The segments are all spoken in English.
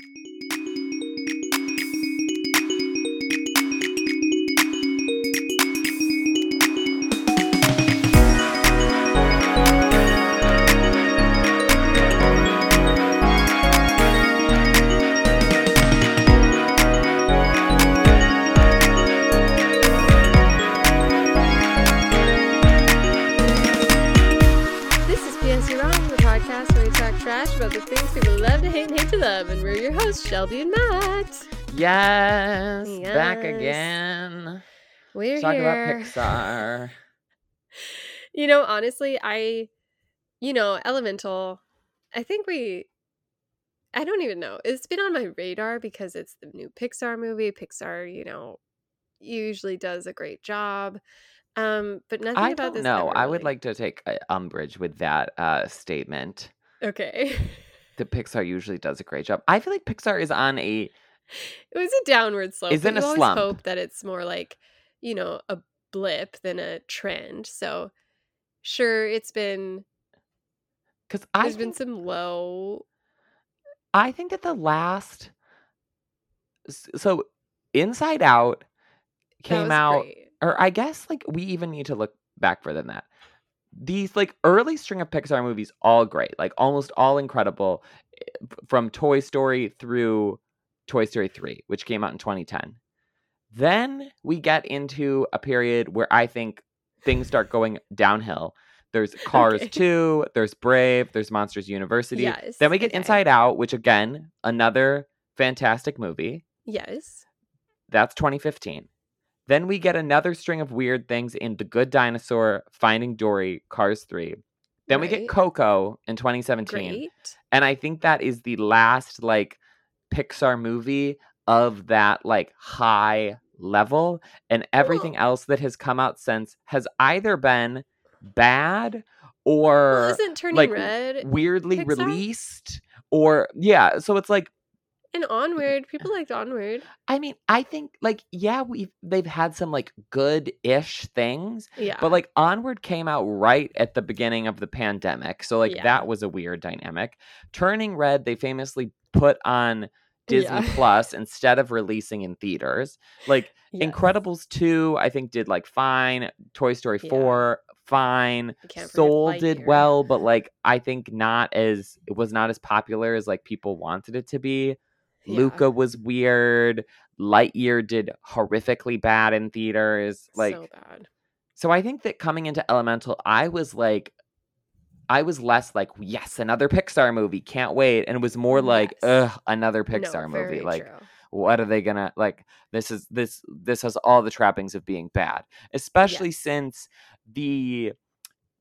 This Shelby and Matt. Yes, back again. We're Talk about. Pixar. You know, honestly, I, you know, Elemental, I think we, I don't even know. It's been on my radar because it's the new Pixar movie. Pixar, you know, usually does a great job. Um, but nothing I about don't this. know. ever I would like to take umbrage with that uh, statement. Okay. That Pixar usually does a great job. I feel like Pixar is on a It was a downward slope. Is in a slump. hope that it's more like, you know, a blip than a trend. So sure, it's been because there's been some low I think that the last so Inside Out came out, great. or I guess like we even need to look back further than that. These like early string of Pixar movies, all great, like almost all incredible, eh, from Toy Story through Toy Story 3, which came out in 2010. Then we get into a period where I think things start going downhill. There's Cars Okay. 2, there's Brave, there's Monsters University. Yes. Then we get okay. Inside Out, which again, another fantastic movie. Yes. That's 2015. Then we get another string of weird things in The Good Dinosaur, Finding Dory, Cars 3. Then we get Coco in 2017. Great. And I think that is the last like Pixar movie of that like high level. And everything Well- else that has come out since has either been bad Well, or isn't turning like, red weirdly Pixar? released or yeah. So it's like and onward? People liked onward. I mean, I think like yeah, we they've had some like good-ish things, Yeah. but like Onward came out right at the beginning of the pandemic. So like Yeah. that was a weird dynamic. Turning Red, they famously put on Disney Yeah. Plus instead of releasing in theaters. Like Yes. Incredibles 2, I think did like fine. Toy Story Yeah. 4, fine. Soul did well, but like I think not as it was not as popular as like people wanted it to be. Yeah. Luca was weird. Lightyear did horrifically bad in theaters. Like so bad. so I think that coming into Elemental, I was like I was less like, yes, another Pixar movie, can't wait. And it was more like, Yes. ugh, another No, Pixar movie. Like, true. what are they gonna like this is this this has all the trappings of being bad. Especially Yes. since the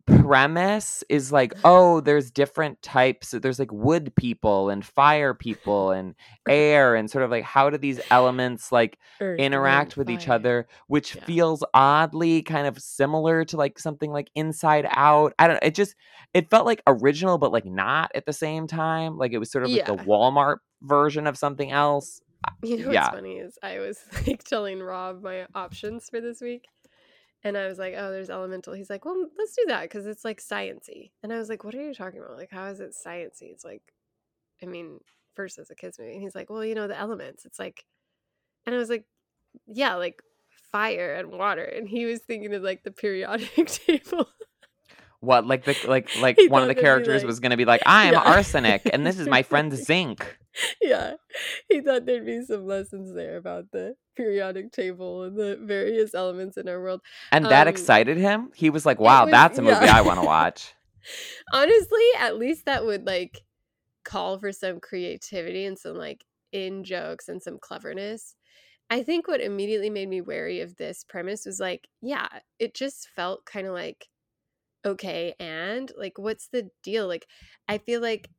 premise is like, oh, there's different types. There's like wood people and fire people and air and sort of like how do these elements like Earth, interact with each other which Yeah. feels oddly kind of similar to like something like inside out i don't it just it felt like original but like not at the same time like it was sort of like Yeah. the walmart version of something else You know what's yeah. funny is I was like telling Rob my options for this week, and I was like, "Oh, there's Elemental." He's like, "Well, let's do that because it's like sciency." And I was like, "What are you talking about? Like, how is it sciency?" It's like, I mean, first as a kids movie, and he's like, "Well, you know, the elements." It's like, and I was like, "Yeah, like fire and water," and he was thinking of like the periodic table. What like the like like He one of the characters like- was gonna be like i'm Yeah. arsenic and this is my friend zinc yeah, he thought there'd be some lessons there about the periodic table and the various elements in our world. and that Um, excited him he was like wow was- that's a movie yeah. i want to watch Honestly, at least that would like call for some creativity and some like in jokes and some cleverness. I think what immediately made me wary of this premise was like, yeah, it just felt kind of like okay, and like what's the deal? Like I feel like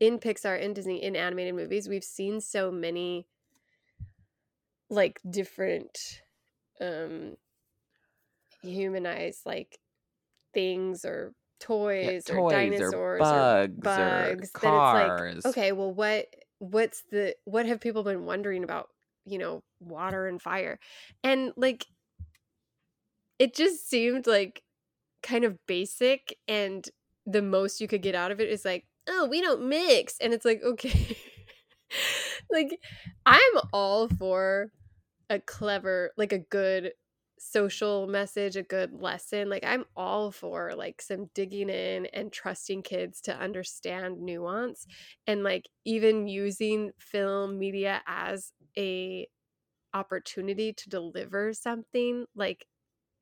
in Pixar in Disney in animated movies, we've seen so many like different um humanized like things or toys, Yeah, or dinosaurs or bugs, bugs or that cars it's like okay well what what's the what have people been wondering about you know water and fire and like it just seemed like kind of basic and the most you could get out of it is like oh we don't mix and it's like okay like I'm all for a clever, like a good social message, a good lesson. Like I'm all for like some digging in and trusting kids to understand nuance and like even using film media as a opportunity to deliver something like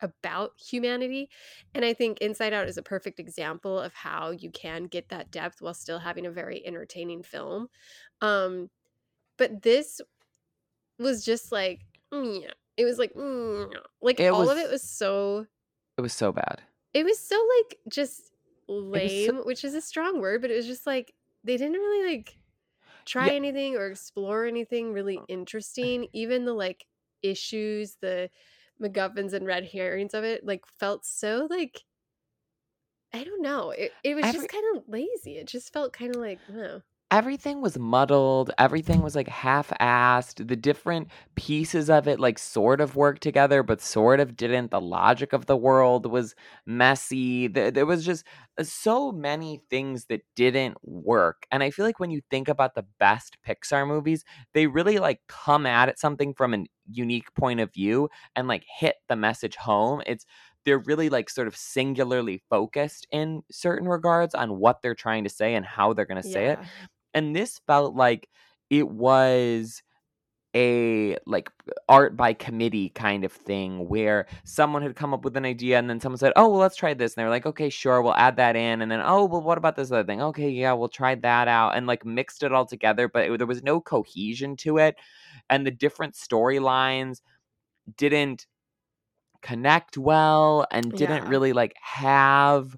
about humanity. And I think Inside Out is a perfect example of how you can get that depth while still having a very entertaining film. Um but this was just like yeah. It was like mm, like It all was- of it was so It was so bad. it was so like just lame, so- which is a strong word, but it was just like they didn't really like try Yeah. anything or explore anything really interesting. Even the like issues, the MacGuffins and red herrings of it, like felt so like I don't know. It it was Every- just kind of lazy. It just felt kind of like oh. Everything was muddled everything was like half-assed the different pieces of it like sort of worked together but sort of didn't. The logic of the world was messy. Th- there was just uh, so many things that didn't work and i feel like when you think about the best pixar movies they really like come at it something from an unique point of view and like hit the message home. It's they're really like sort of singularly focused in certain regards on what they're trying to say and how they're going to say it. Yeah. And this felt like it was a like art by committee kind of thing where someone had come up with an idea and then someone said oh well let's try this and they were like okay sure we'll add that in and then oh well what about this other thing okay yeah we'll try that out and like mixed it all together but it, there was no cohesion to it and the different storylines didn't connect well and didn't Yeah. really like have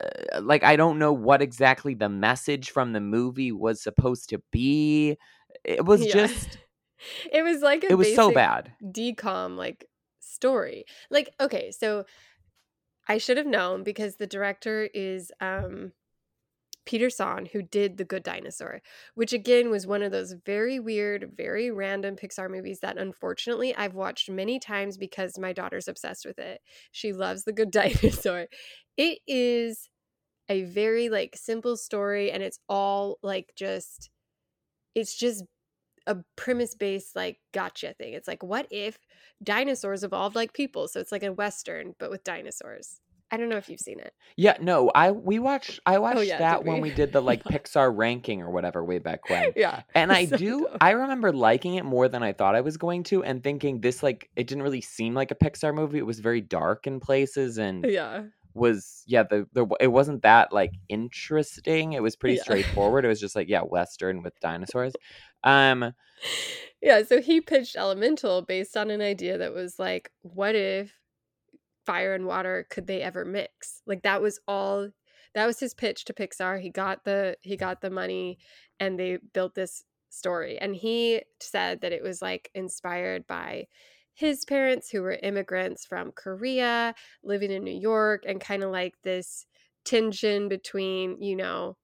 uh, like I don't know what exactly the message from the movie was supposed to be. It was Yeah. just it was like a it was so bad. DCOM like story. Like okay, so I should have known because the director is um Peter Sohn, who did The Good Dinosaur, which again was one of those very weird, very random Pixar movies that unfortunately I've watched many times because my daughter's obsessed with it. She loves The Good Dinosaur. It is a very like simple story and it's all like just it's just a premise based like gotcha thing. It's like what if dinosaurs evolved like people? So it's like a western but with dinosaurs. I don't know if you've seen it. Yeah, no, I we watched I watched Oh, yeah, that when we? did the like Pixar ranking or whatever way back when. yeah. And I So do. I remember liking it more than I thought I was going to and thinking this like it didn't really seem like a Pixar movie. It was very dark in places and Yeah. was yeah, the, the it wasn't that like interesting. It was pretty Yeah. straightforward. It was just like yeah, western with dinosaurs. Um Yeah, so he pitched Elemental based on an idea that was like, what if fire and water could they ever mix? Like that was all that was his pitch to Pixar. He got the he got the money and they built this story. And he said that it was like inspired by his parents who were immigrants from Korea living in New York and kind of like this tension between, you know,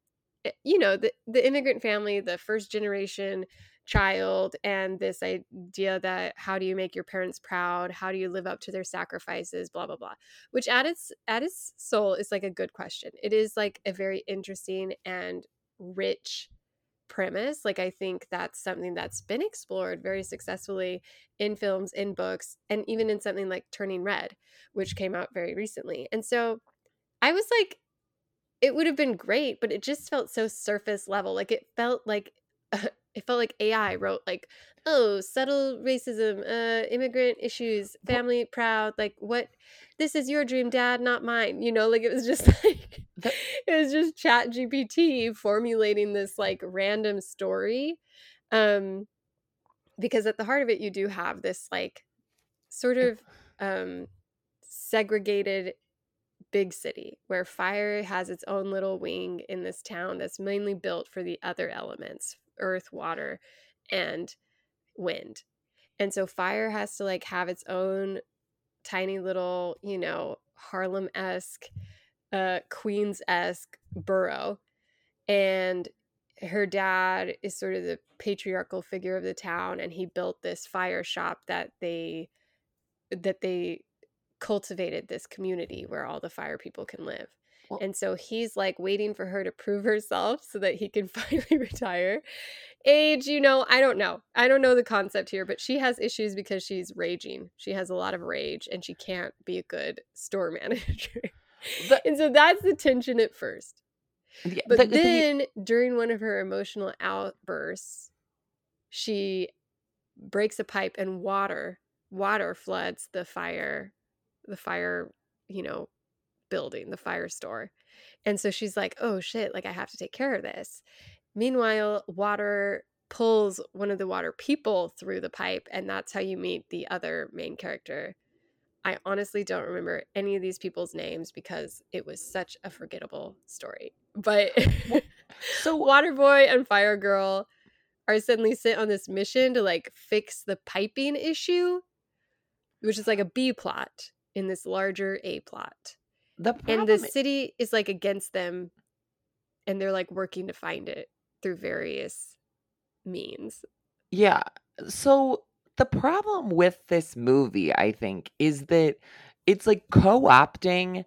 eh, you know, the the immigrant family, the first generation child and this idea that how do you make your parents proud? How do you live up to their sacrifices? blah blah blah which at its at its soul is like a good question. It is like a very interesting and rich premise like i think that's something that's been explored very successfully in films in books and even in something like turning red which came out very recently and so i was like it would have been great but it just felt so surface level like it felt like it felt like ai wrote like oh subtle racism uh immigrant issues family proud like what this is your dream dad not mine you know like it was just like it was just chat gpt formulating this like random story um because at the heart of it you do have this like sort of um segregated big city where fire has its own little wing in this town that's mainly built for the other elements earth water and wind. And so fire has to like have its own tiny little you know harlem-esque uh queens-esque borough. And her dad is sort of the patriarchal figure of the town and he built this fire shop that they that they cultivated this community where all the fire people can live Well- and so he's like waiting for her to prove herself so that he can finally retire. Age, you know, I don't know. I don't know the concept here, but she has issues because she's raging. She has a lot of rage and she can't be a good store manager. The- and so that's the tension at first. Yeah, But the- the- then during one of her emotional outbursts, she breaks a pipe and water water floods the fire the fire, you know, building, the fire store. And so she's like, "Oh shit, like I have to take care of this." Meanwhile, water pulls one of the water people through the pipe and that's how you meet the other main character. I honestly don't remember any of these people's names because it was such a forgettable story. But so Waterboy and Fire Girl are suddenly sent on this mission to like fix the piping issue, which is like a B plot in this larger A plot. The And the problem- city is like against them and they're like working to find it through various means. Yeah. So the problem with this movie, I think, is that it's like co-opting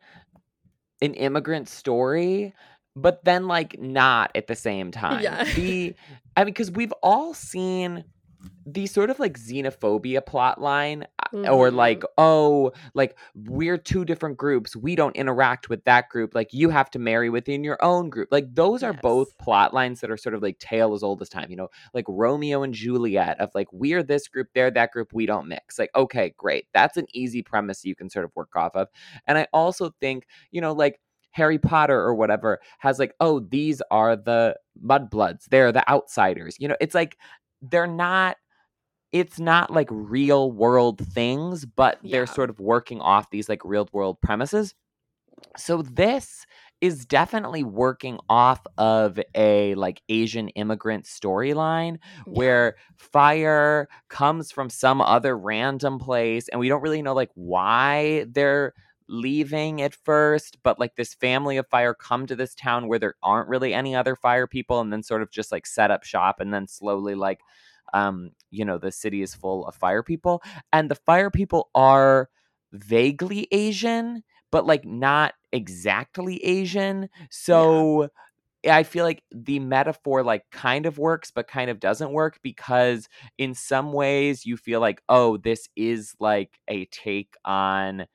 an immigrant story, but then like not at the same time. Yeah. The I mean, because we've all seen the sort of like xenophobia plot line uh, or like oh like we're two different groups we don't interact with that group like you have to marry within your own group like those are both plot lines that are sort of like tale as old as time you know like romeo and juliet of like we're this group they're that group we don't mix like okay great that's an easy premise you can sort of work off of and i also think you know like Harry Potter or whatever has like, oh, these are the mudbloods. They're the outsiders. You know, it's like they're not it's not like real world things, but they're sort of working off these like real world premises. So this is definitely working off of a like Asian immigrant storyline Yeah. where fire comes from some other random place and we don't really know like why they're leaving at first but like this family of fire come to this town where there aren't really any other fire people and then sort of just like set up shop and then slowly like um you know the city is full of fire people and the fire people are vaguely asian but like not exactly asian. So I feel like the metaphor like kind of works but kind of doesn't work because in some ways you feel like oh this is like a take on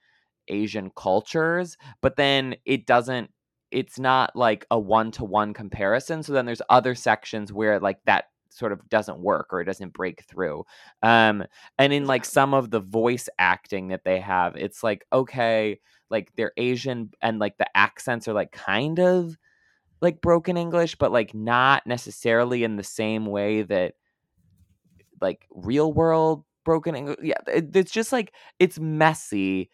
Asian cultures but then it doesn't it's not like a one to one comparison. So then there's other sections where like that sort of doesn't work or it doesn't break through um and in like some of the voice acting that they have it's like okay like they're Asian and like the accents are like kind of like broken English, but like not necessarily in the same way that like real world broken English. Yeah, it- it's just like it's messy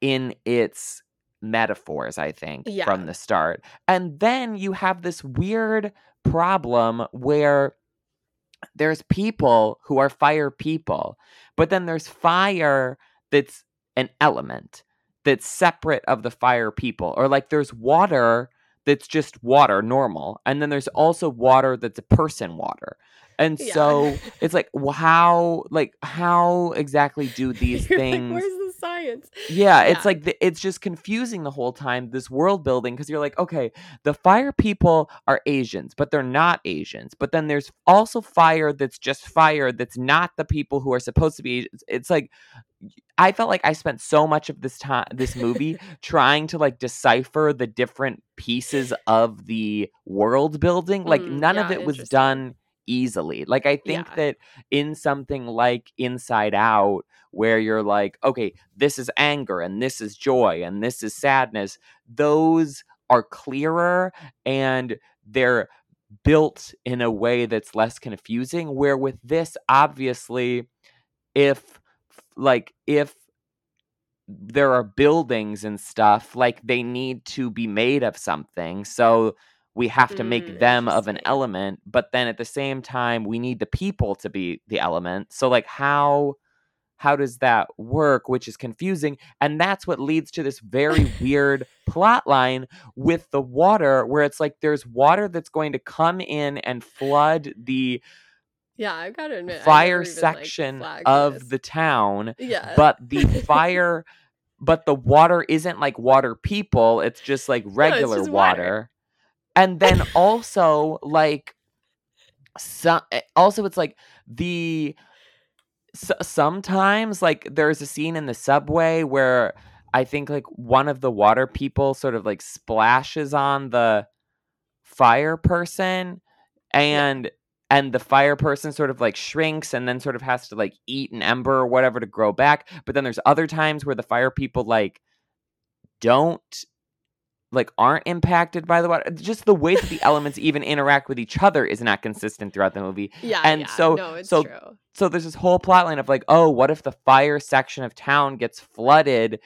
in its metaphors, I think, Yeah. from the start. And then you have this weird problem where there's people who are fire people, but then there's fire that's an element that's separate of the fire people. Or like there's water that's just water, normal. And then there's also water that's a person water. And Yeah. so it's like, how, like, how exactly do these You're like, things? Where's the science? Yeah, it's like the, it's just confusing the whole time. This world building because you're like, okay, the fire people are Asians, but they're not Asians. But then there's also fire that's just fire that's not the people who are supposed to be. Asians. It's like I felt like I spent so much of this time, this movie, trying to like decipher the different pieces of the world building. Like Mm, none of it was done easily. Like I think Yeah. that in something like Inside Out, where you're like, okay, this is anger and this is joy and this is sadness, those are clearer and they're built in a way that's less confusing. Where with this, obviously, if like if there are buildings and stuff like they need to be made of something so we have to make Mm, them of an element but then at the same time we need the people to be the element so like how how does that work which is confusing and that's what leads to this very weird plot line with the water where it's like there's water that's going to come in and flood the Yeah, I've gotta admit, fire even, section flagged of this. the town yeah, but the fire but the water isn't like water people, it's just like regular just water. water. And then also like some eh, also it's like the s- sometimes like there's a scene in the subway where I think like one of the water people sort of like splashes on the fire person and and the fire person sort of like shrinks and then sort of has to like eat an ember or whatever to grow back. But then there's other times where the fire people like don't like aren't impacted by the water. Just the way that the elements even interact with each other is not consistent throughout the movie. Yeah, And yeah, so- no, it's so true. so there's this whole plot line of like oh what if the fire section of town gets flooded?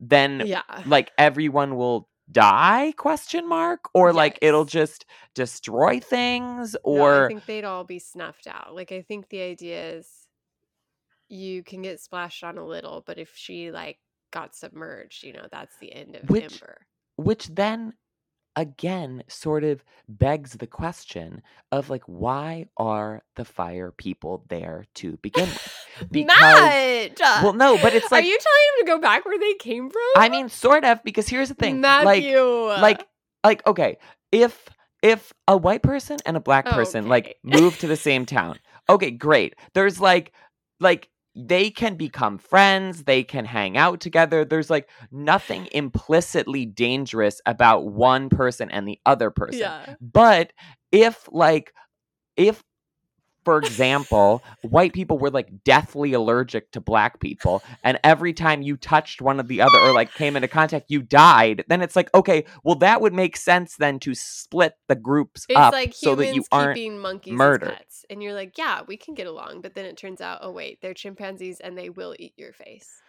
Then Yeah, like everyone will die question mark? Or like it'll just destroy things? No, or I think they'd all be snuffed out. Like I think the idea is you can get splashed on a little, but if she like got submerged, you know, that's the end of Which- Ember. Which then again sort of begs the question of like why are the fire people there to begin with Matt! well no but it's like Are you telling them to go back where they came from? i mean sort of because here's the thing like Matthew. like like okay if if a white person and a black oh, person like move to the same town okay great there's like like they can become friends they can hang out together there's like nothing implicitly dangerous about one person and the other person yeah. but if like if for example, white people were like deathly allergic to black people, and every time you touched one of the other or like came into contact, you died, then it's like, okay, well, that would make sense then to split the groups It's up like so humans that you aren't. keeping monkeys murdered. pets. And you're like, yeah, we can get along. But then it turns out, oh, wait, they're chimpanzees and they will eat your face.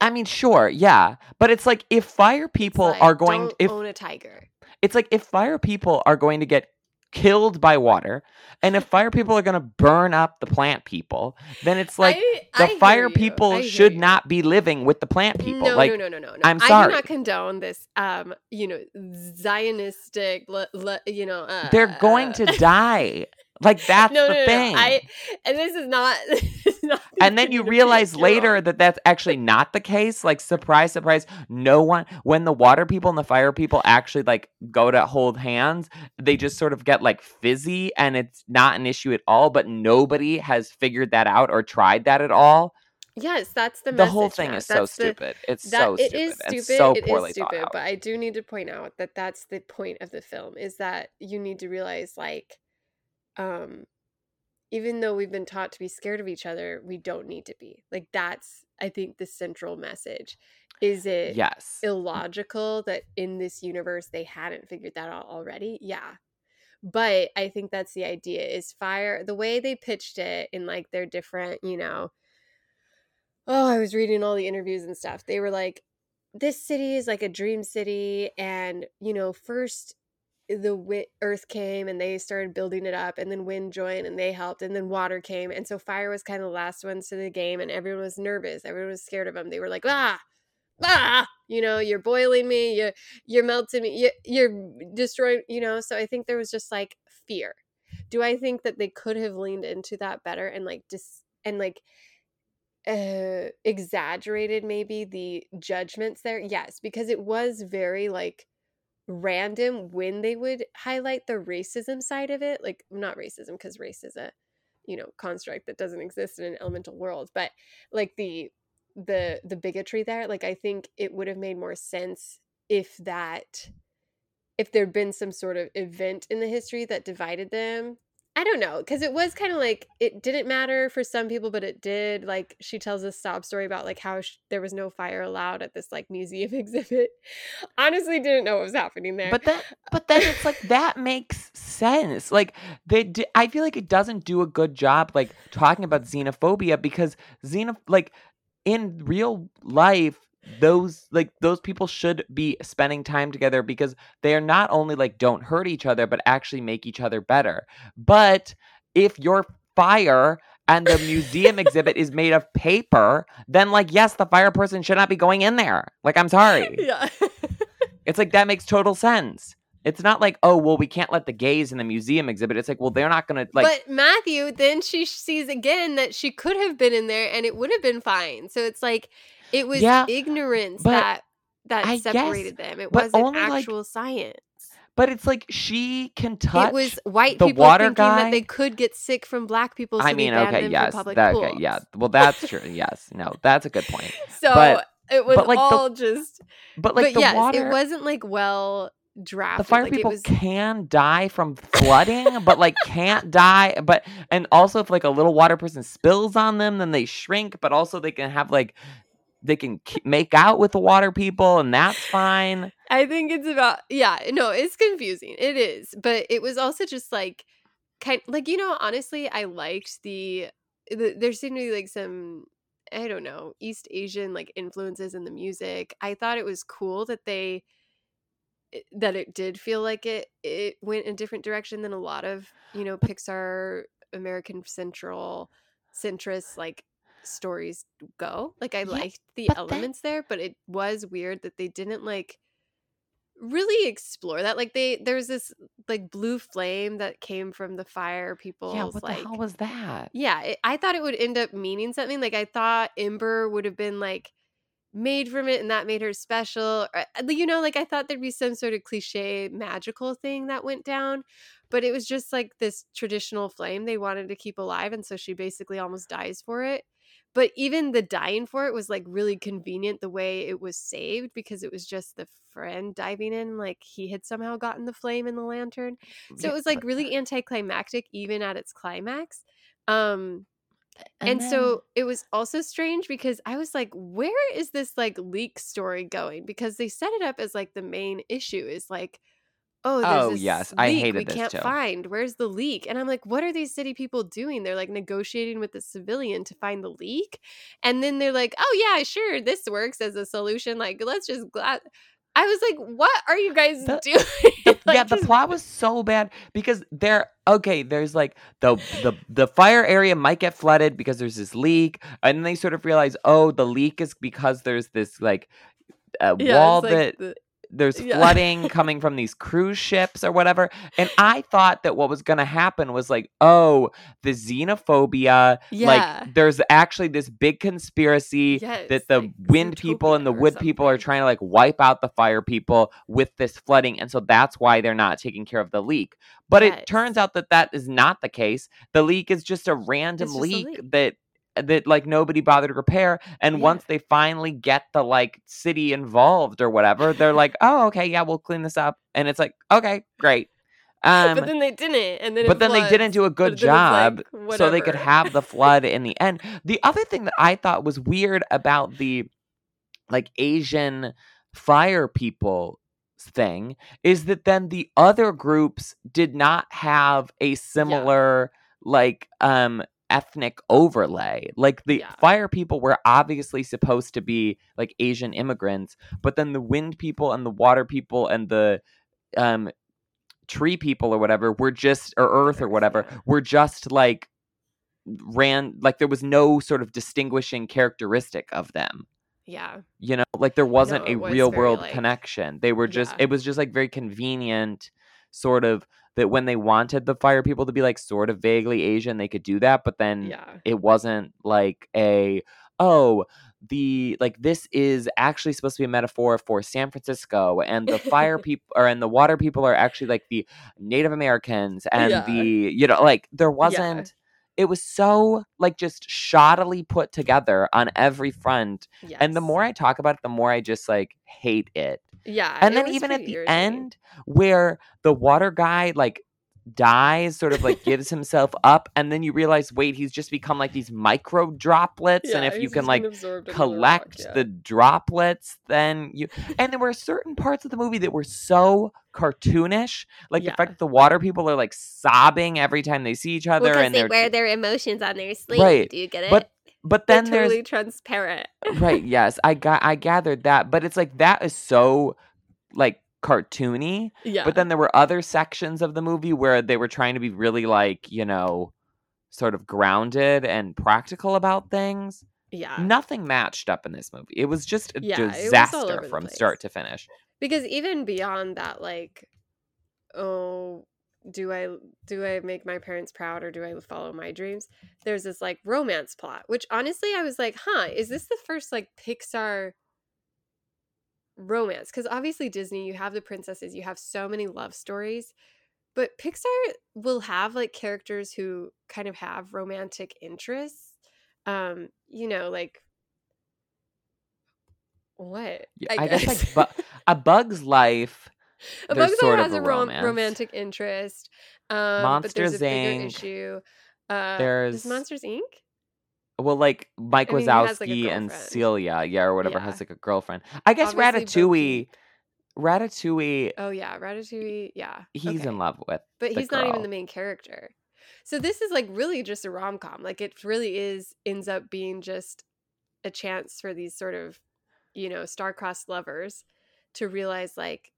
I mean, sure, yeah, but it's like if fire people like, are going, don't if own a tiger. it's like if fire people are going to get killed by water, and if fire people are going to burn up the plant people, then it's like I- the I fire people should you. not be living with the plant people. No, like, no, no, no, no, no. I'm sorry. I do not condone this. Um, you know, Zionistic. Le, le, you know, uh, they're going to die. Like that's no, the no, thing. No. I and this is not. this is not and then you realize later that that's actually not the case. Like surprise, surprise. No one when the water people and the fire people actually like go to hold hands, they just sort of get like fizzy and it's not an issue at all, but nobody has figured that out or tried that at all. Yes, that's the The whole thing is so the- stupid. It's that so stupid. It is stupid. so it poorly is thought stupid. out. But I do need to point out that that's the point of the film is that you need to realize like, um, even though we've been taught to be scared of each other, we don't need to be. Like that's I think the central message. Is it yes. Mm. illogical that in this universe they hadn't figured that out already? Yeah. But I think that's the idea is fire the way they pitched it in like their different, you know, oh, I was reading all the interviews and stuff. They were like, this city is like a dream city. And, you know, first the earth came and they started building it up and then wind joined and they helped and then water came. And so fire was kind of the last ones to the game and everyone was nervous. Everyone was scared of them they were like ah ah you know you're boiling me. You're you're melting me. You, you're destroying you know? So i think there was just like fear. Do i think that they could have leaned into that better and like dis and like uh exaggerated maybe the judgments there? Yes because it was very like random when they would highlight the racism side of it like not racism because race is a you know construct that doesn't exist in an elemental world but like the the the bigotry there like i think it would have made more sense if that if there'd been some sort of event in the history that divided them i don't know because it was kind of like it didn't matter for some people but it did like she tells a sob story about like how sh- there was no fire allowed at this like museum exhibit honestly didn't know what was happening there But then, but then it's like that makes sense. Like they, d- I I feel like it doesn't do a good job like talking about xenophobia because xenoph like in real life those like those people should be spending time together because they are not only like don't hurt each other but actually make each other better. But if your fire and the museum exhibit is made of paper, then like yes, the fire person should not be going in there. Like I'm sorry. yeah It's like that makes total sense. It's not like, oh, well, we can't let the gays in the museum exhibit. It's like, well, they're not gonna like but Matthew, then she sees again that she could have been in there and it would have been fine. So it's like It was Yeah, ignorance that that I guess- separated them. It wasn't only, like, actual science. But it's like she can touch. It was white the people water thinking that they could get sick from black people. So I mean, okay, them yes, that, okay, yeah. Well, that's true. yes, no, that's a good point. So But- it was like, the- all just. But like but the yes, water, it wasn't like well drafted. the fire like, people was, can die from flooding, but like can't die. But and also if like a little water person spills on them, then they shrink. But also they can have like they can make out with the water people, and that's fine. I think it's about yeah, no, it's confusing. It is. But it was also just like kind like you know, honestly, I liked the, the there seemed to be like some I don't know, East Asian like influences in the music. I thought it was cool that they eh, that it did feel like it it went in a different direction than a lot of, you know, Pixar American Central centrist like stories go. Like I Yeah, liked the but that- elements there, but it was weird that they didn't like really explore that. Like they there's this like blue flame that came from the fire people. yeah, what like the hell was that? yeah, it, I thought it would end up meaning something. Like I thought Ember would have been like made from it, and that made her special. Or, uh, you know, like I thought there'd be some sort of cliche magical thing that went down, but it was just like this traditional flame they wanted to keep alive, and so she basically almost dies for it. But even the dying for it was like really convenient the way it was saved because it was just the friend diving in, like he had somehow gotten the flame in the lantern. So it was like really anticlimactic even at its climax. Um and, then- so it was also strange because I was like, where is this like leak story going? Because they set it up as like the main issue is like, oh, there's Oh, this yes, I hated we this can't too. find. Where's the leak? And I'm like, what are these city people doing? They're like negotiating with the civilian to find the leak, and then they're like, oh yeah, sure, this works as a solution. Like, let's just glad. I was like, what are you guys The- doing? the, Like, yeah, the just- plot was so bad because there. Okay, there's like the the the fire area might get flooded because there's this leak, and then they sort of realize, oh, the leak is because there's this like uh, Yeah, wall like that the- there's yeah. flooding coming from these cruise ships or whatever. And I thought that what was going to happen was like, oh, the xenophobia. yeah. Like, there's actually this big conspiracy Yes, that the like wind people and the wood people are trying to like wipe out the fire people with this flooding. And so that's why they're not taking care of the leak. But Yes. it turns out that that is not the case. The leak is just a random just a leak, leak. that that like nobody bothered to repair and Yeah. once they finally get the like city involved or whatever they're like oh okay yeah we'll clean this up and it's like okay great. Um but then they didn't, and then but then they didn't do a good job like, so they could have the flood in the end. The other thing that i thought was weird about the like asian fire people thing is that then the other groups did not have a similar like um ethnic overlay. Like the Yeah. fire people were obviously supposed to be like asian immigrants but then the wind people and the water people and the um tree people or whatever were just or earth or whatever were just like ran like there was no sort of distinguishing characteristic of them. Yeah, you know like there wasn't No, a was real world like- connection. They were just Yeah. it was just like very convenient sort of that when they wanted the fire people to be like sort of vaguely asian they could do that but then yeah, it wasn't like a oh the like this is actually supposed to be a metaphor for San Francisco and the fire people or and the water people are actually like the Native Americans and Yeah. the you know like there wasn't it was so like just shoddily put together on every front yes. and the more I talk about it the more I just like hate it yeah, and then even at the irritating. end where the water guy like dies sort of like gives himself up and then you realize wait he's just become like these micro droplets and if you can like been absorbed into the rock, collect yeah. the droplets then you and there were certain parts of the movie that were so cartoonish like Yeah. the fact that the water people are like sobbing every time they see each other well, and they wear their emotions on their sleeve. Right, Do you get it? but but then there's totally transparent. right yes i got i gathered that but it's like that is so like cartoony yeah, but then there were other sections of the movie where they were trying to be really like you know sort of grounded and practical about things. Yeah, nothing matched up in this movie. It was just a Yeah, it was all disaster from place. start to finish. Because even beyond that, like, oh, do I do I make my parents proud or do I follow my dreams? There's this like romance plot, which honestly I was like, huh, is this the first like Pixar romance? Because obviously Disney, you have the princesses, you have so many love stories, but Pixar will have like characters who kind of have romantic interests. Um, you know, like what? Yeah, I, guess, like bu- a Bug's Life. A Bug's sort Life of has a rom- romantic interest. Um, but Monsters, there's a bigger Inc. issue. Uh, There's- is Monsters Inc. Well, like Mike I mean, has, like, Wazowski and. Celia, yeah, or whatever, Yeah. has like a girlfriend. I guess Obviously, Ratatouille. Ratatouille, Oh yeah, Ratatouille. Yeah, he's okay. in love with. but he's not even the main character. So this is like really just a rom com. Like it really is ends up being just a chance for these sort of, you know, star-crossed lovers to realize like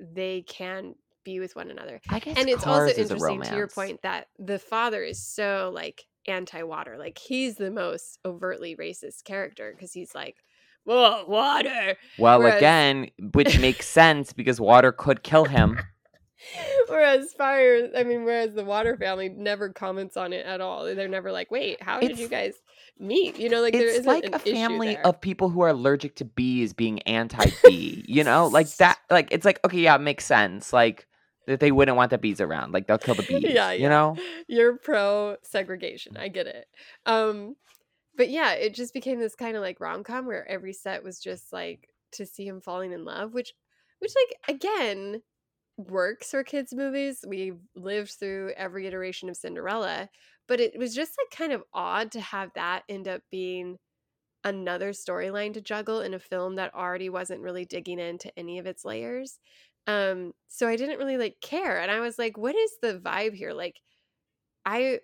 they can be with one another. I guess and it's also interesting to your point that the father is so like anti-water. Like he's the most overtly racist character because he's like, "Whoa, water!" Well, Whereas- again, which makes sense because water could kill him. whereas fire i mean whereas the water family never comments on it at all they're never like wait how did you guys meet you know like there it's like a family of people who are allergic to bees being anti-bee. you know, like that. Like it's like okay, yeah, it makes sense. Like that they wouldn't want the bees around. Like they'll kill the bees. yeah, You know. you're pro segregation i get it um but yeah it just became this kind of like rom-com where every set was just like to see him falling in love which which like again works for kids movies we've lived through every iteration of cinderella but it was just like kind of odd to have that end up being another storyline to juggle in a film that already wasn't really digging into any of its layers um so i didn't really like care and i was like what is the vibe here? Like i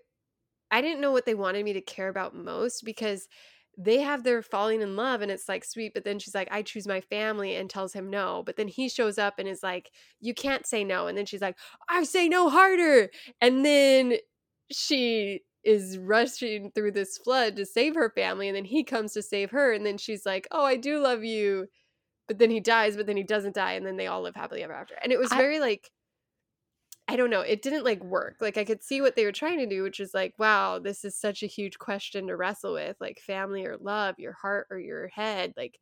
i didn't know what they wanted me to care about most because they have their falling in love and it's like sweet but then she's like i choose my family and tells him no but then he shows up and is like you can't say no and then she's like i say no harder and then she is rushing through this flood to save her family and then he comes to save her and then she's like oh i do love you but then he dies but then he doesn't die and then they all live happily ever after and it was I- very like i don't know it didn't like work like i could see what they were trying to do which is like wow this is such a huge question to wrestle with like family or love your heart or your head like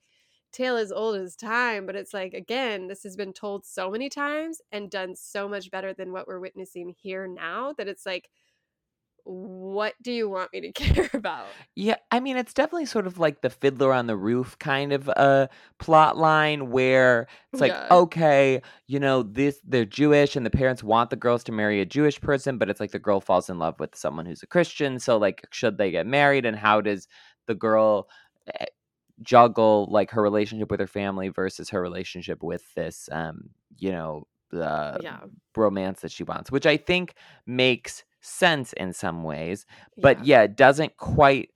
tale as old as time. But it's like again this has been told so many times and done so much better than what we're witnessing here now that it's like what do you want me to care about Yeah, I mean, it's definitely sort of like the Fiddler on the Roof kind of uh plot line where it's like, Yeah. okay, you know, this they're Jewish and the parents want the girls to marry a Jewish person, but it's like the girl falls in love with someone who's a Christian. So like, should they get married? And how does the girl eh, juggle like her relationship with her family versus her relationship with this, um, you know, the yeah romance that she wants, which I think makes sense in some ways but yeah, it doesn't quite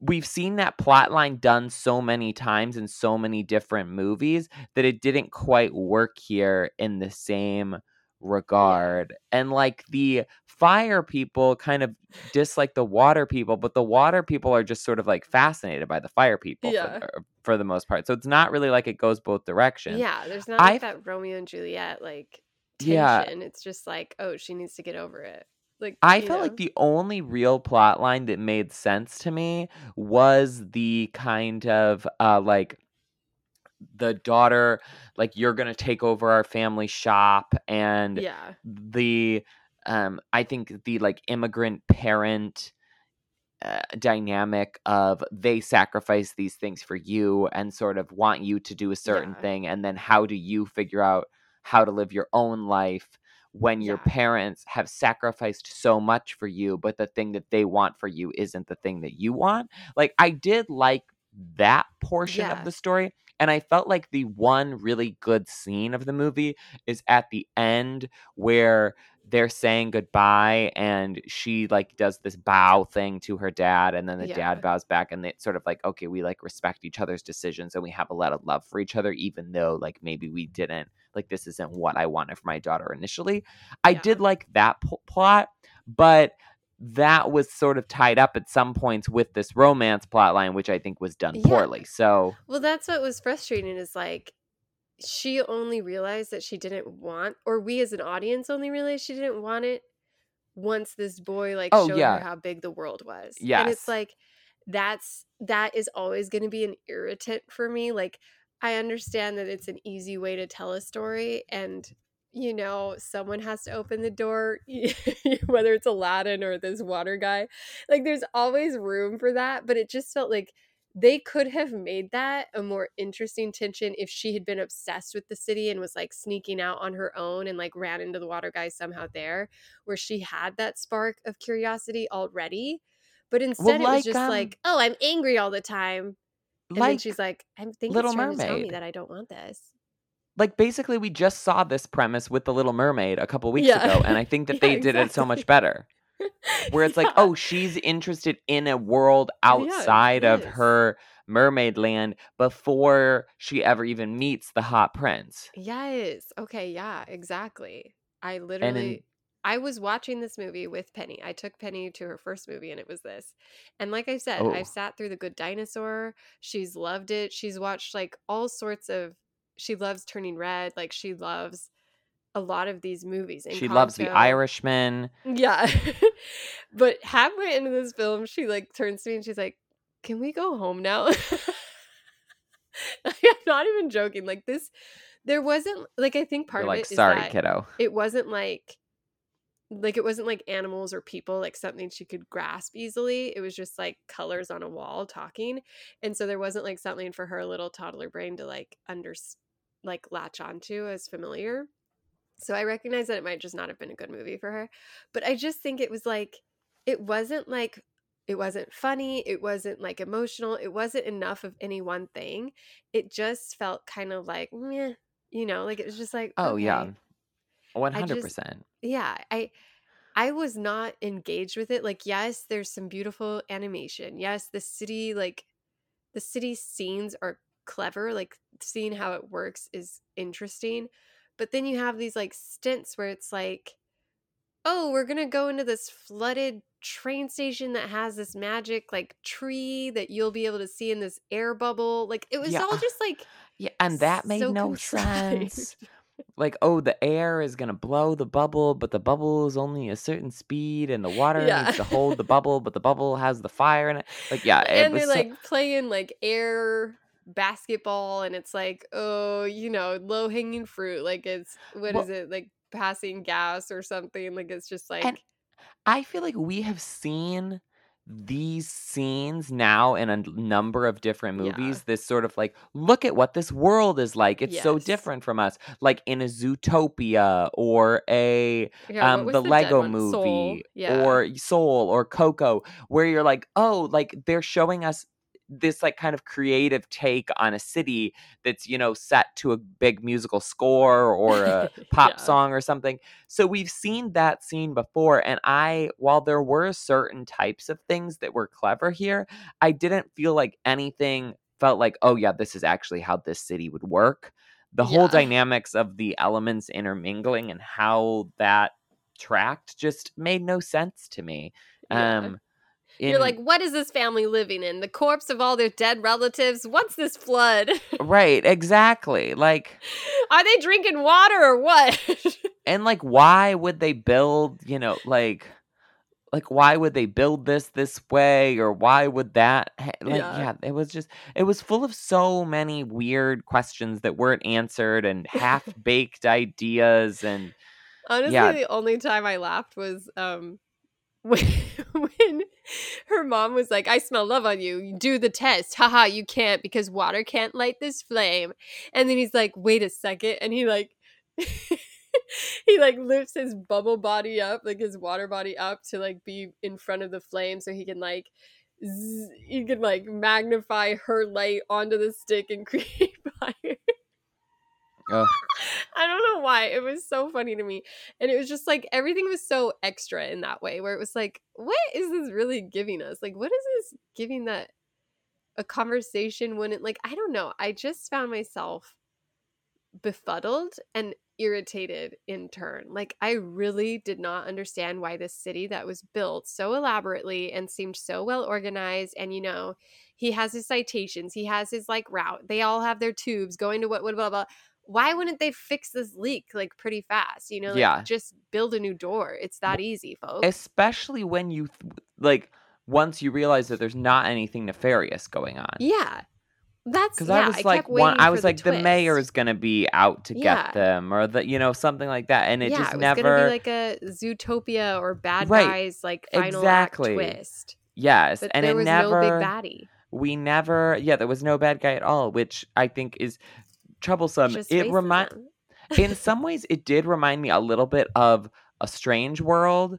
we've seen that plot line done so many times in so many different movies that it didn't quite work here in the same regard and like the fire people kind of dislike the water people but the water people are just sort of like fascinated by the fire people Yeah. for, the, for the most part so it's not really like it goes both directions Yeah, there's not like that Romeo and Juliet like Yeah. tension. It's just like, oh, she needs to get over it. Like I felt know? like the only real plot line that made sense to me was the kind of uh like the daughter like you're going to take over our family shop and yeah, the um I think the like immigrant parent uh, dynamic of they sacrifice these things for you and sort of want you to do a certain Yeah. thing and then how do you figure out how to live your own life when your Yeah. parents have sacrificed so much for you but the thing that they want for you isn't the thing that you want like i did like that portion Yeah. of the story and i felt like the one really good scene of the movie is at the end where they're saying goodbye and she like does this bow thing to her dad and then the Yeah. dad bows back and it's sort of like okay we like respect each other's decisions and we have a lot of love for each other even though like maybe we didn't like this isn't what i wanted for my daughter initially i Yeah. did like that pl- plot but that was sort of tied up at some points with this romance plot line which i think was done Yeah. poorly so Well, that's what was frustrating is like she only realized that she didn't want or we as an audience only realized she didn't want it once this boy like Oh, showed yeah. her how big the world was. Yeah. And it's like that's that is always going to be an irritant for me. Like I understand that it's an easy way to tell a story and you know, someone has to open the door, whether it's Aladdin or this water guy. Like, there's always room for that, but it just felt like they could have made that a more interesting tension if she had been obsessed with the city and was like sneaking out on her own and like ran into the water guy somehow there, where she had that spark of curiosity already. But instead, it like, was just um, like, oh, I'm angry all the time. And then she's like, I think Little trying to tell me Mermaid. that I don't want this. like basically we just saw this premise with the little mermaid a couple weeks Yeah. ago and i think that Yeah, they did it so much better where it's like oh she's interested in a world outside of yes. her mermaid land before she ever even meets the hot prince Yes. Okay. Yeah. Exactly. I literally, in I was watching this movie with Penny. I took Penny to her first movie, and it was this. And like I said, oh I've sat through The Good Dinosaur. She's loved it. She's watched like all sorts of. She loves Turning Red. Like she loves a lot of these movies. she loves the irishman Yeah. but halfway into this film, she like turns to me and she's like, Can we go home now? I'm not even joking. Like this, there wasn't like I think part you're of like it sorry kiddo it wasn't like like it wasn't like animals or people like something she could grasp easily it was just like colors on a wall talking and so there wasn't like something for her little toddler brain to like under like latch onto as familiar so i recognize that it might just not have been a good movie for her but i just think it was like it wasn't like it wasn't funny it wasn't like emotional it wasn't enough of any one thing. It just felt kind of like meh, you know like it was just like oh yeah. 100% yeah i i was not engaged with it like yes there's some beautiful animation yes the city like the city scenes are clever like seeing how it works is interesting but then you have these like stints where it's like oh we're gonna go into this flooded train station that has this magic like tree that you'll be able to see in this air bubble. Like it was yeah. all just like yeah and that made so no contrived sense like oh the air is going to blow the bubble but the bubble is only a certain speed and the water yeah. needs to hold the bubble but the bubble has the fire in it. Like yeah it and was they're so like playing like air basketball and it's like oh you know low hanging fruit like it's what well is it like passing gas or something like it's just like i feel like we have seen these scenes now in a number of different yeah. movies this sort of like look at what this world is like it's so different from us like in a zootopia or a yeah um the the lego one? Soul movie yeah. or soul or coco where you're like oh like they're showing us this like kind of creative take on a city that's you know set to a big musical score or a pop yeah. song or something. So we've seen that scene before and i while there were certain types of things that were clever here i didn't feel like anything felt like oh yeah this is actually how this city would work. The whole yeah. dynamics of the elements intermingling and how that tracked just made no sense to me. Yeah. Um you're like what is this family living in? The corpse of all their dead relatives? What's this flood? Right exactly like are they drinking water or what? And like why would they build you know like like why would they build this this way or why would that ha- like yeah. yeah it was just it was full of so many weird questions that weren't answered and half baked ideas and Honestly, yeah. the only time I laughed was um when, when her mom was like, I smell love on you. Do the test. Haha, you can't because water can't light this flame. And then he's like, wait a second. And he like he like lifts his bubble body up, like his water body up to like be in front of the flame so he can like zzz, he can like magnify her light onto the stick and create fire. Ugh. I don't know why. It was so funny to me. And it was just like everything was so extra in that way, where it was like, what is this really giving us? Like, what is this giving that a conversation wouldn't like? I don't know. I just found myself befuddled and irritated in turn. Like, I really did not understand why this city that was built so elaborately and seemed so well organized. And, you know, he has his citations, he has his like route, they all have their tubes going to what, what, blah, blah. Why wouldn't they fix this leak like pretty fast? You know, like, Yeah. just build a new door. It's that easy, folks. Especially when you th- like once you realize that there's not anything nefarious going on. yeah, that's Because yeah. I was like, waiting one, I was the like, the mayor is gonna be out to Yeah. get them, or the you know something like that, and it yeah, just it was never. gonna be like a Zootopia or Bad Right. Guys like final Exactly. act twist, yes, but and there it was never. no big baddie. we never. Yeah, there was no bad guy at all, which I think is troublesome. Just it remind in some ways it did remind me a little bit of a strange world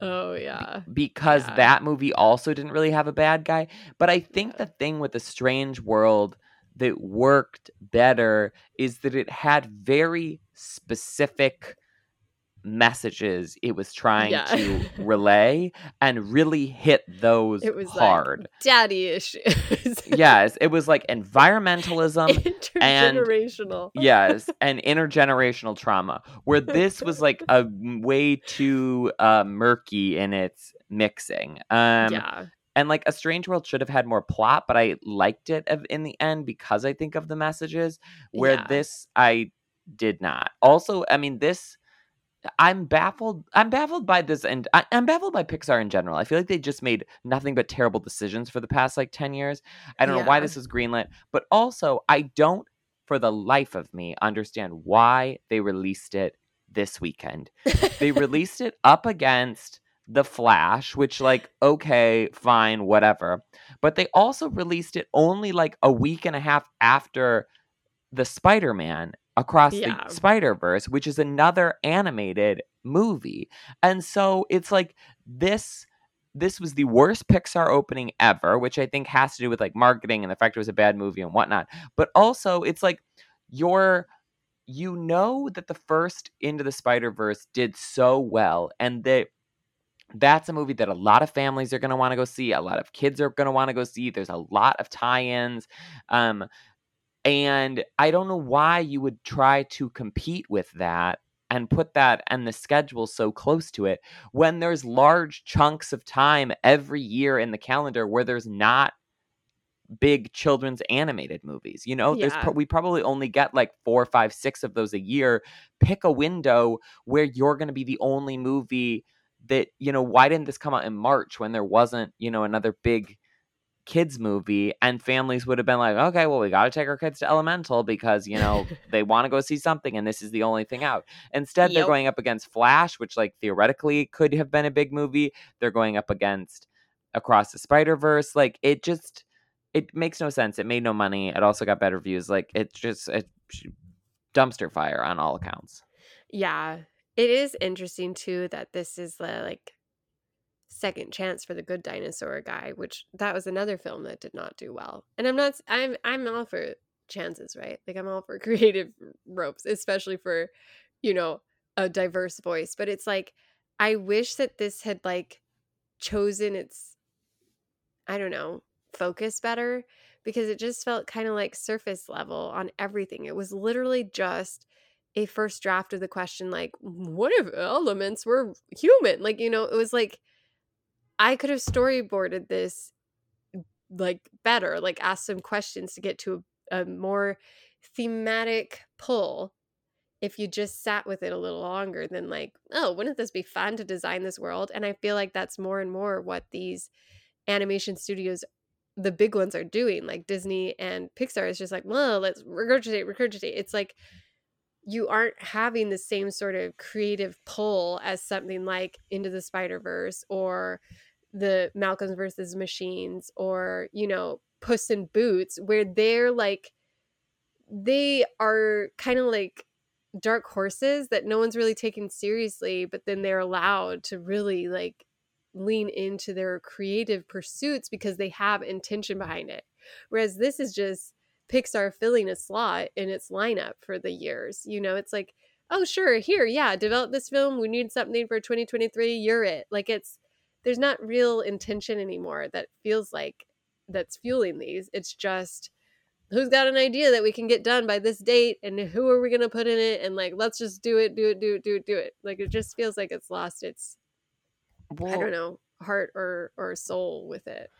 Oh yeah. because Yeah. that movie also didn't really have a bad guy but i think Yeah. the thing with the strange world that worked better is that it had very specific messages it was trying Yeah. to relay and really hit those It was hard like daddy issues. yes it was like environmentalism Intergenerational. yes and intergenerational trauma where this was like a way too uh murky in its mixing um yeah. and like a strange world should have had more plot but i liked it in the end because i think of the messages where Yeah. this i did not also i mean this i'm baffled i'm baffled by this and I, i'm baffled by pixar in general. I feel like they just made nothing but terrible decisions for the past like 10 years. I don't know why this was greenlit but also i don't for the life of me understand why they released it this weekend. They released it up against the flash which like okay fine whatever but they also released it only like a week and a half after the spider-man across Yeah. the spider-verse which is another animated movie. And so it's like this this was the worst pixar opening ever which i think has to do with like marketing and the fact it was a bad movie and whatnot. But also it's like you're you know that the first into the spider verse did so well and that that's a movie that a lot of families are going to want to go see a lot of kids are going to want to go see there's a lot of tie-ins. Um and i don't know why you would try to compete with that and put that and the schedule so close to it when there's large chunks of time every year in the calendar where there's not big children's animated movies you know? There's pro- we probably only get like four five six of those a year. Pick a window where you're going to be the only movie that you know why didn't this come out in march when there wasn't you know another big kids movie and families would have been like okay well we got to take our kids to elemental because you know they want to go see something and this is the only thing out. Instead they're going up against flash which like theoretically could have been a big movie. They're going up against across the spider verse like it just it makes no sense. It made no money. It also got bad reviews like it just it dumpster fire on all accounts. Yeah. It is interesting too that this is the like second chance for the good dinosaur guy, which that was another film that did not do well. And I'm not I'm I'm all for chances, right? Like I'm all for creative ropes, especially for, you know, a diverse voice, but it's like I wish that this had like chosen its I don't know, focus better because it just felt kind of like surface level on everything. It was literally just a first draft of the question like what if elements were human like you know it was like i could have storyboarded this like better like ask some questions to get to a, a more thematic pull if you just sat with it a little longer than like oh wouldn't this be fun to design this world? And i feel like that's more and more what these animation studios the big ones are doing like disney and pixar is just like well let's regurgitate regurgitate. It's like you aren't having the same sort of creative pull as something like into the spider verse or the malcolm's versus machines or you know puss in boots where they're like they are kind of like dark horses that no one's really taken seriously but then they're allowed to really like lean into their creative pursuits because they have intention behind it. Whereas this is just pixar filling a slot in its lineup for the years you know it's like oh sure here yeah develop this film we need something for 2023 you're it. Like it's there's not real intention anymore that feels like that's fueling these it's just who's got an idea that we can get done by this date and who are we going to put in it and like let's just do it do it do it do it do it. Like it just feels like it's lost its i don't know heart or or soul with it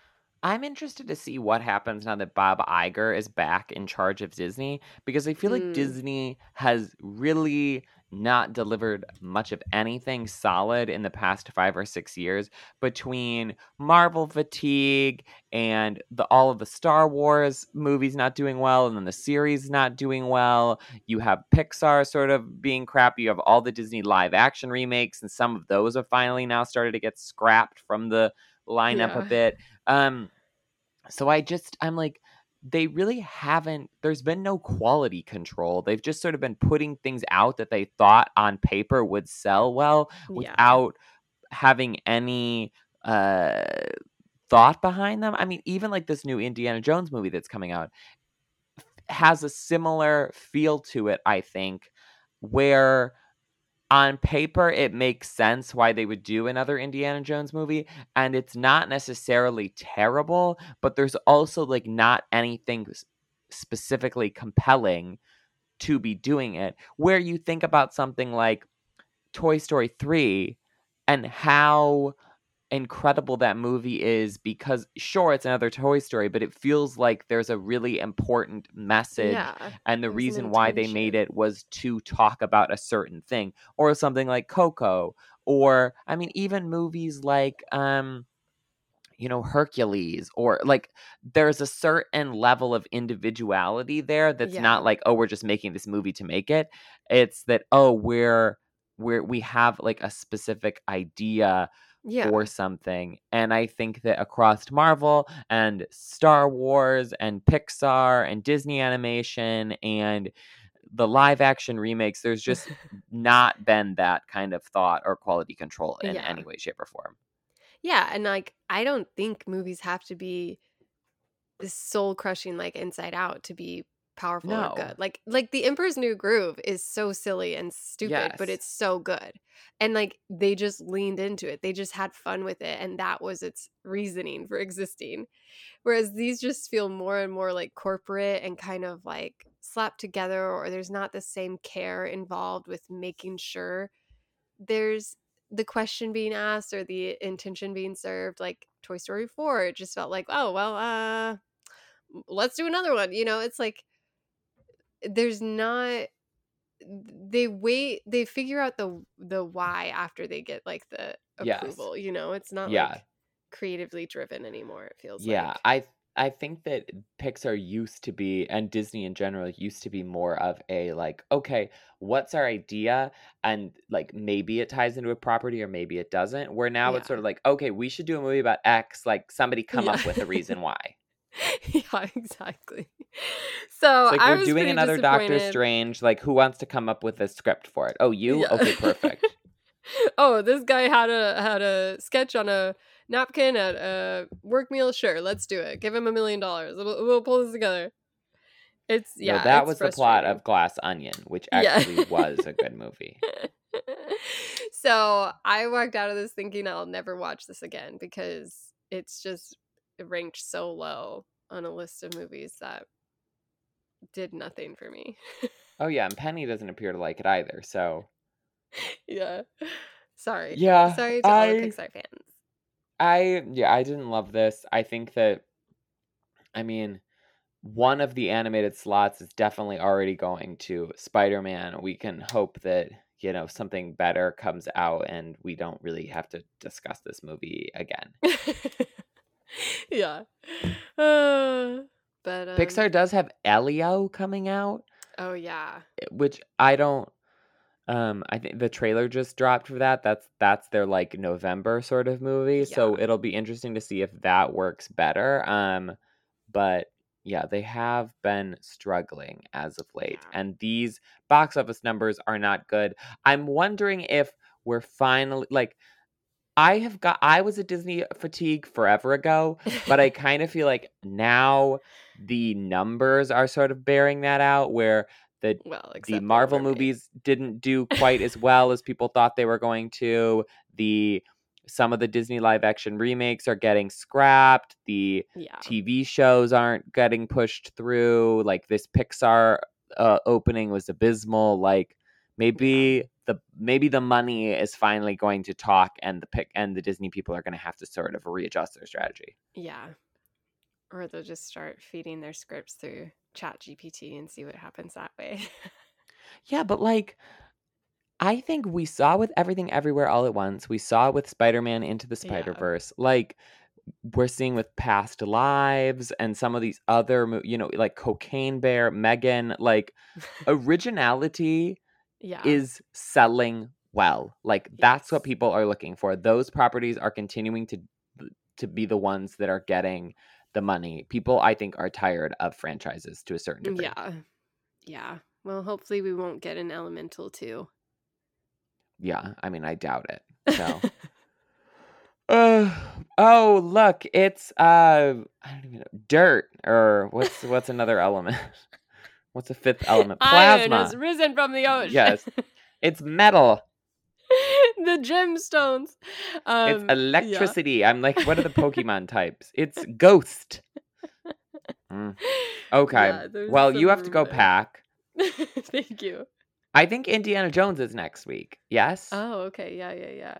I'm interested to see what happens now that Bob Iger is back in charge of Disney because I feel like Mm. Disney has really not delivered much of anything solid in the past five or six years between Marvel fatigue and the all of the Star Wars movies not doing well and then the series not doing well. You have Pixar sort of being crappy. You have all the Disney live action remakes, and some of those have finally now started to get scrapped from the lineup a bit. Um, so I just I'm like they really haven't there's been no quality control. They've just sort of been putting things out that they thought on paper would sell well Yeah. without having any uh thought behind them. I mean, even like this new Indiana Jones movie that's coming out has a similar feel to it, I think, where on paper it makes sense why they would do another Indiana Jones movie and it's not necessarily terrible, but there's also like not anything specifically compelling to be doing it. Where you think about something like Toy Story 3 and how incredible that movie is because sure it's another Toy Story, but it feels like there's a really important message Yeah. and the reason why they made it was to talk about a certain thing or something like Coco or I mean even movies like um you know Hercules or like there's a certain level of individuality there that's Yeah. not like oh we're just making this movie to make it it's that oh we're we're we have like a specific idea Yeah. for something. And I think that across Marvel and Star Wars and Pixar and Disney animation and the live action remakes, there's just not been that kind of thought or quality control in Yeah. any way, shape, or form. Yeah, and like I don't think movies have to be soul crushing like Inside Out to be powerful or good. Like like The Emperor's New Groove is so silly and stupid, but it's so good. And like they just leaned into it. They just had fun with it and that was its reasoning for existing. Whereas these just feel more and more like corporate and kind of like slapped together or there's not the same care involved with making sure there's the question being asked or the intention being served like toy story 4 it just felt like oh well uh let's do another one you know it's like there's not they wait they figure out the the why after they get like the Yes. approval you know it's not Yeah. like creatively driven anymore it feels Yeah, like I I think that Pixar used to be and Disney in general used to be more of a like, okay, what's our idea? And like maybe it ties into a property or maybe it doesn't. Where now it's sort of like, okay, we should do a movie about X, like somebody come Yeah. up with a reason why. yeah exactly so It's like I we're doing another Doctor. Strange, like who wants to come up with a script for it? Oh, you? Yeah. Okay, perfect. oh, this guy had a had a sketch on a napkin at a work meal. Sure, let's do it. Give him a million dollars. We'll, we'll pull this together. It's No, yeah. that it's was the plot of Glass Onion, which Yeah. actually was a good movie. so I walked out of this thinking I'll never watch this again because it's just ranked so low on a list of movies that did nothing for me. Oh yeah, and Penny doesn't appear to like it either. So yeah. Sorry. yeah, Sorry to all I the Pixar fans. I yeah, I didn't love this. I think that I mean, one of the animated slots is definitely already going to Spider-Man. We can hope that, you know, something better comes out and we don't really have to discuss this movie again. yeah. Uh, but um, Pixar does have Elio coming out, Oh yeah. eh, which I don't um I think the trailer just dropped for that. That's that's their like November sort of movie. So it'll be interesting to see if that works better. Um but yeah, they have been struggling as of late Yeah. and these box office numbers are not good. I'm wondering if we're finally like I have got I was a Disney fatigue forever ago, but I kind of feel like now the numbers are sort of bearing that out where the well, the Marvel movies didn't do quite as well as people thought they were going to. The some of the Disney live action remakes are getting scrapped. The Yeah. TV shows aren't getting pushed through. Like this Pixar uh, opening was abysmal. Like maybe the maybe the money is finally going to talk, and the pick and the Disney people are going to have to sort of readjust their strategy. Yeah. Or they'll just start feeding their scripts through Chat GPT and see what happens that way. Yeah, but like I think we saw with everything everywhere all at once. We saw with Spider-Man into the Spider-Verse. Like we're seeing with past lives and some of these other you know like cocaine bear megan like originality yeah. is selling well like that's what people are looking for those properties are continuing to to be the ones that are getting the money people i think are tired of franchises to a certain degree Yeah. Yeah. Well, hopefully we won't get an elemental too. yeah i mean i doubt it so uh, oh look it's uh i don't even know dirt or what's what's another element what's the fifth element Iron plasma has risen from the ocean. Yes. it's metal the gemstones. Um, it's yeah. electricity i'm like what are the pokemon types it's ghost Mm, okay Yeah, well you have to go there. pack Thank you. i think indiana jones is next week yes Oh, okay. Yeah, yeah, yeah.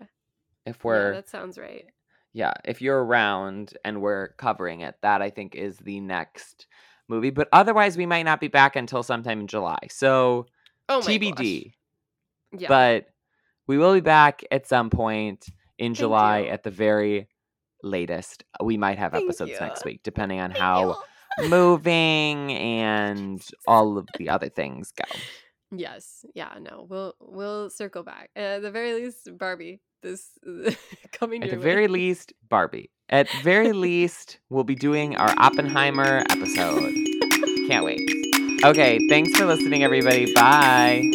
if we're yeah, that sounds right. yeah if you're around and we're covering it that i think is the next movie but otherwise we might not be back until sometime in july so Oh tbd. Yeah. but we will be back at some point in Thank july you. at the very latest we might have Thank episodes next week depending on Thank how you. moving and all of the other things go Yes. Yeah. No. We'll we'll circle back. Uh, at the very least, Barbie. This uh, coming at the way. very least barbie. At very least we'll be doing our oppenheimer episode. Can't wait. Okay thanks for listening everybody. Bye